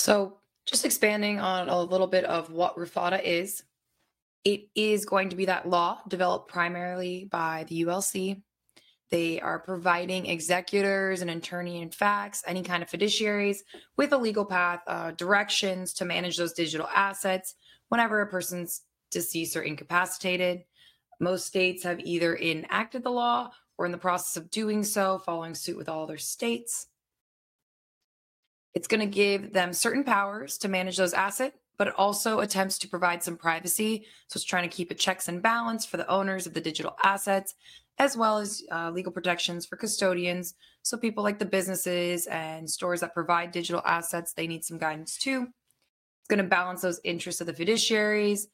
So, just expanding on a little bit of what RUFADAA is, it is going to be that law developed primarily by the ULC. They are providing executors, and attorney in facts, any kind of fiduciaries with a legal path, uh, directions to manage those digital assets whenever a person's deceased or incapacitated. Most states have either enacted the law or in the process of doing so, following suit with all other states. It's going to give them certain powers to manage those assets, but it also attempts to provide some privacy. So it's trying to keep a checks and balance for the owners of the digital assets, as well as uh, legal protections for custodians. So people like the businesses and stores that provide digital assets, they need some guidance too. It's going to balance those interests of the fiduciaries.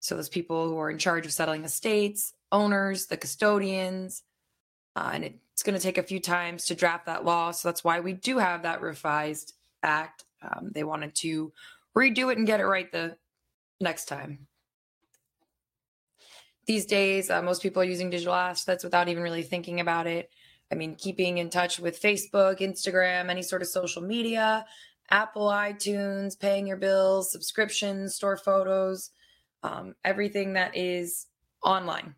So those people who are in charge of settling estates, owners, the custodians, uh, and it's going to take a few times to draft that law. So that's why we do have that revised act. Um, they wanted to redo it and get it right the next time. These days, uh, most people are using digital assets without even really thinking about it. I mean, keeping in touch with Facebook, Instagram, any sort of social media, Apple, iTunes, paying your bills, subscriptions, store photos, um, everything that is online.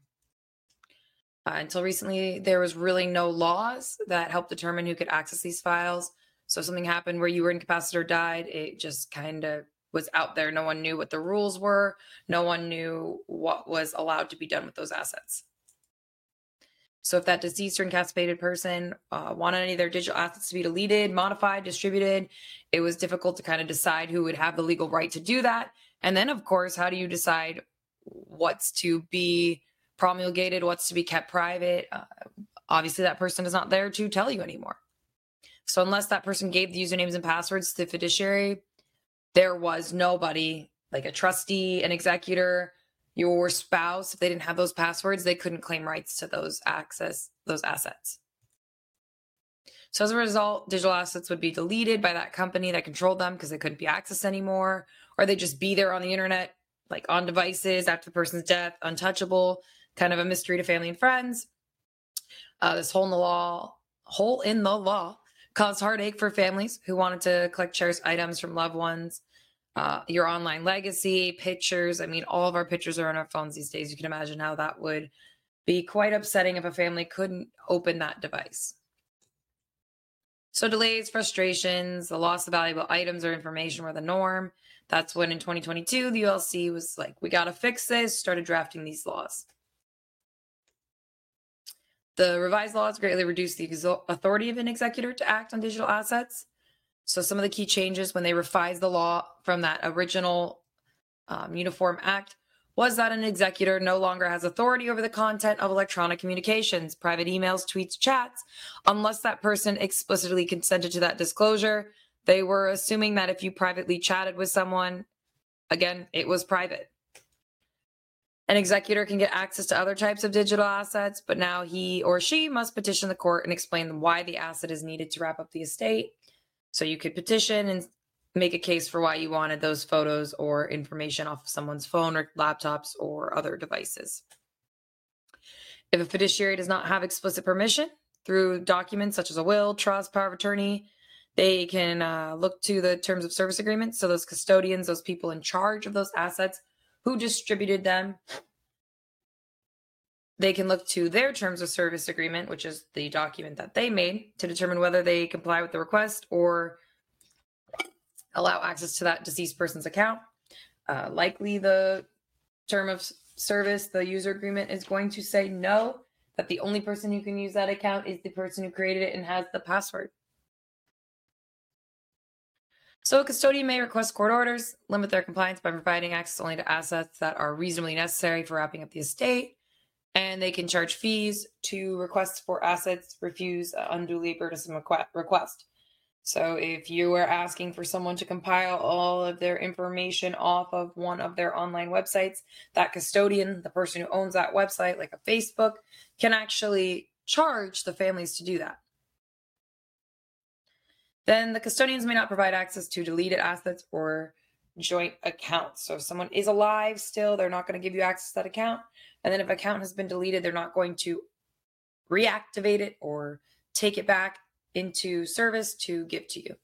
Uh, until recently, there was really no laws that helped determine who could access these files. So something happened where you were incapacitated or died, it just kind of was out there. No one knew what the rules were. No one knew what was allowed to be done with those assets. So if that deceased or incapacitated person uh, wanted any of their digital assets to be deleted, modified, distributed, it was difficult to kind of decide who would have the legal right to do that. And then, of course, how do you decide what's to be promulgated, what's to be kept private? Uh, obviously, that person is not there to tell you anymore. So unless that person gave the usernames and passwords to the fiduciary, there was nobody like a trustee, an executor, your spouse. If they didn't have those passwords, they couldn't claim rights to those access those assets. So as a result, digital assets would be deleted by that company that controlled them because they couldn't be accessed anymore, or they just be there on the internet, like on devices after the person's death, untouchable, kind of a mystery to family and friends. Uh, this hole in the law, hole in the law caused heartache for families who wanted to collect cherished items from loved ones. Uh, your online legacy, pictures. I mean, all of our pictures are on our phones these days. You can imagine how that would be quite upsetting if a family couldn't open that device. So, delays, frustrations, the loss of valuable items or information were the norm. That's when in 2022, the ULC was like, we got to fix this, started drafting these laws. The revised laws greatly reduced the authority of an executor to act on digital assets. So, some of the key changes when they revised the law from that original um, Uniform Act was that an executor no longer has authority over the content of electronic communications, private emails, tweets, chats, unless that person explicitly consented to that disclosure. They were assuming that if you privately chatted with someone, again, it was private. An executor can get access to other types of digital assets, but now he or she must petition the court and explain why the asset is needed to wrap up the estate. So you could petition and make a case for why you wanted those photos or information off of someone's phone or laptops or other devices. If a fiduciary does not have explicit permission through documents such as a will, trust, power of attorney, they can uh, look to the terms of service agreement. So those custodians, those people in charge of those assets, who distributed them. They can look to their terms of service agreement, which is the document that they made, to determine whether they comply with the request or allow access to that deceased person's account. Uh, likely, the term of service, the user agreement, is going to say no, that the only person who can use that account is the person who created it and has the password. So a custodian may request court orders, limit their compliance by providing access only to assets that are reasonably necessary for wrapping up the estate, and they can charge fees to requests for assets, refuse unduly burdensome request. So if you are asking for someone to compile all of their information off of one of their online websites, that custodian, the person who owns that website, like a Facebook, can actually charge the families to do that then the custodians may not provide access to deleted assets or joint accounts. So if someone is alive still, they're not going to give you access to that account. And then if account has been deleted, they're not going to reactivate it or take it back into service to give to you.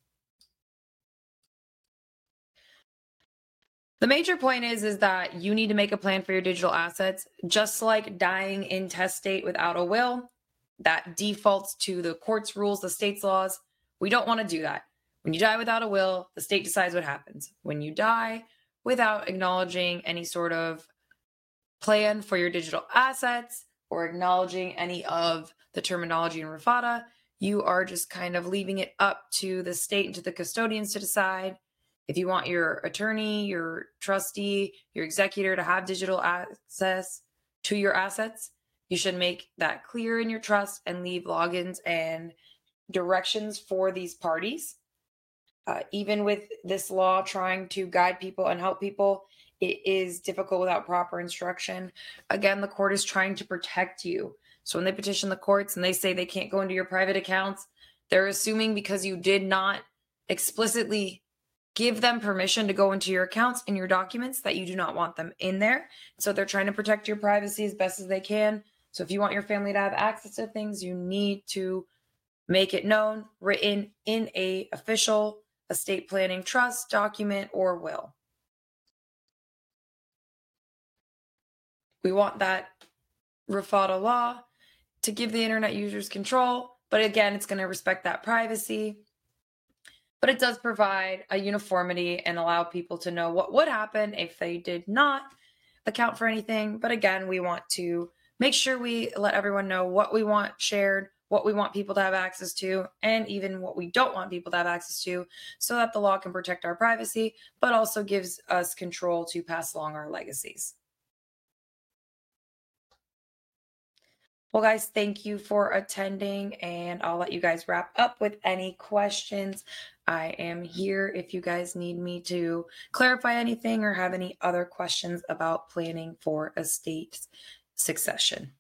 The major point is is that you need to make a plan for your digital assets, just like dying intestate without a will. That defaults to the court's rules, the state's laws. We don't want to do that. When you die without a will, the state decides what happens. When you die without acknowledging any sort of plan for your digital assets or acknowledging any of the terminology in RUFADAA, you are just kind of leaving it up to the state and to the custodians to decide if you want your attorney, your trustee, your executor to have digital access to your assets, you should make that clear in your trust and leave logins and directions for these parties. Uh, even with this law trying to guide people and help people, it is difficult without proper instruction. Again, the court is trying to protect you. So when they petition the courts and they say they can't go into your private accounts, they're assuming because you did not explicitly give them permission to go into your accounts and your documents that you do not want them in there. So they're trying to protect your privacy as best as they can. So if you want your family to have access to things, you need to make it known, written in a official estate planning trust document or will. We want that RUFADAA law to give the internet users control, but again, it's going to respect that privacy but it does provide a uniformity and allow people to know what would happen if they did not account for anything. But again, we want to make sure we let everyone know what we want shared, what we want people to have access to, and even what we don't want people to have access to, so that the law can protect our privacy, but also gives us control to pass along our legacies. Well, guys, thank you for attending, and I'll let you guys wrap up with any questions. I am here if you guys need me to clarify anything or have any other questions about planning for estate succession.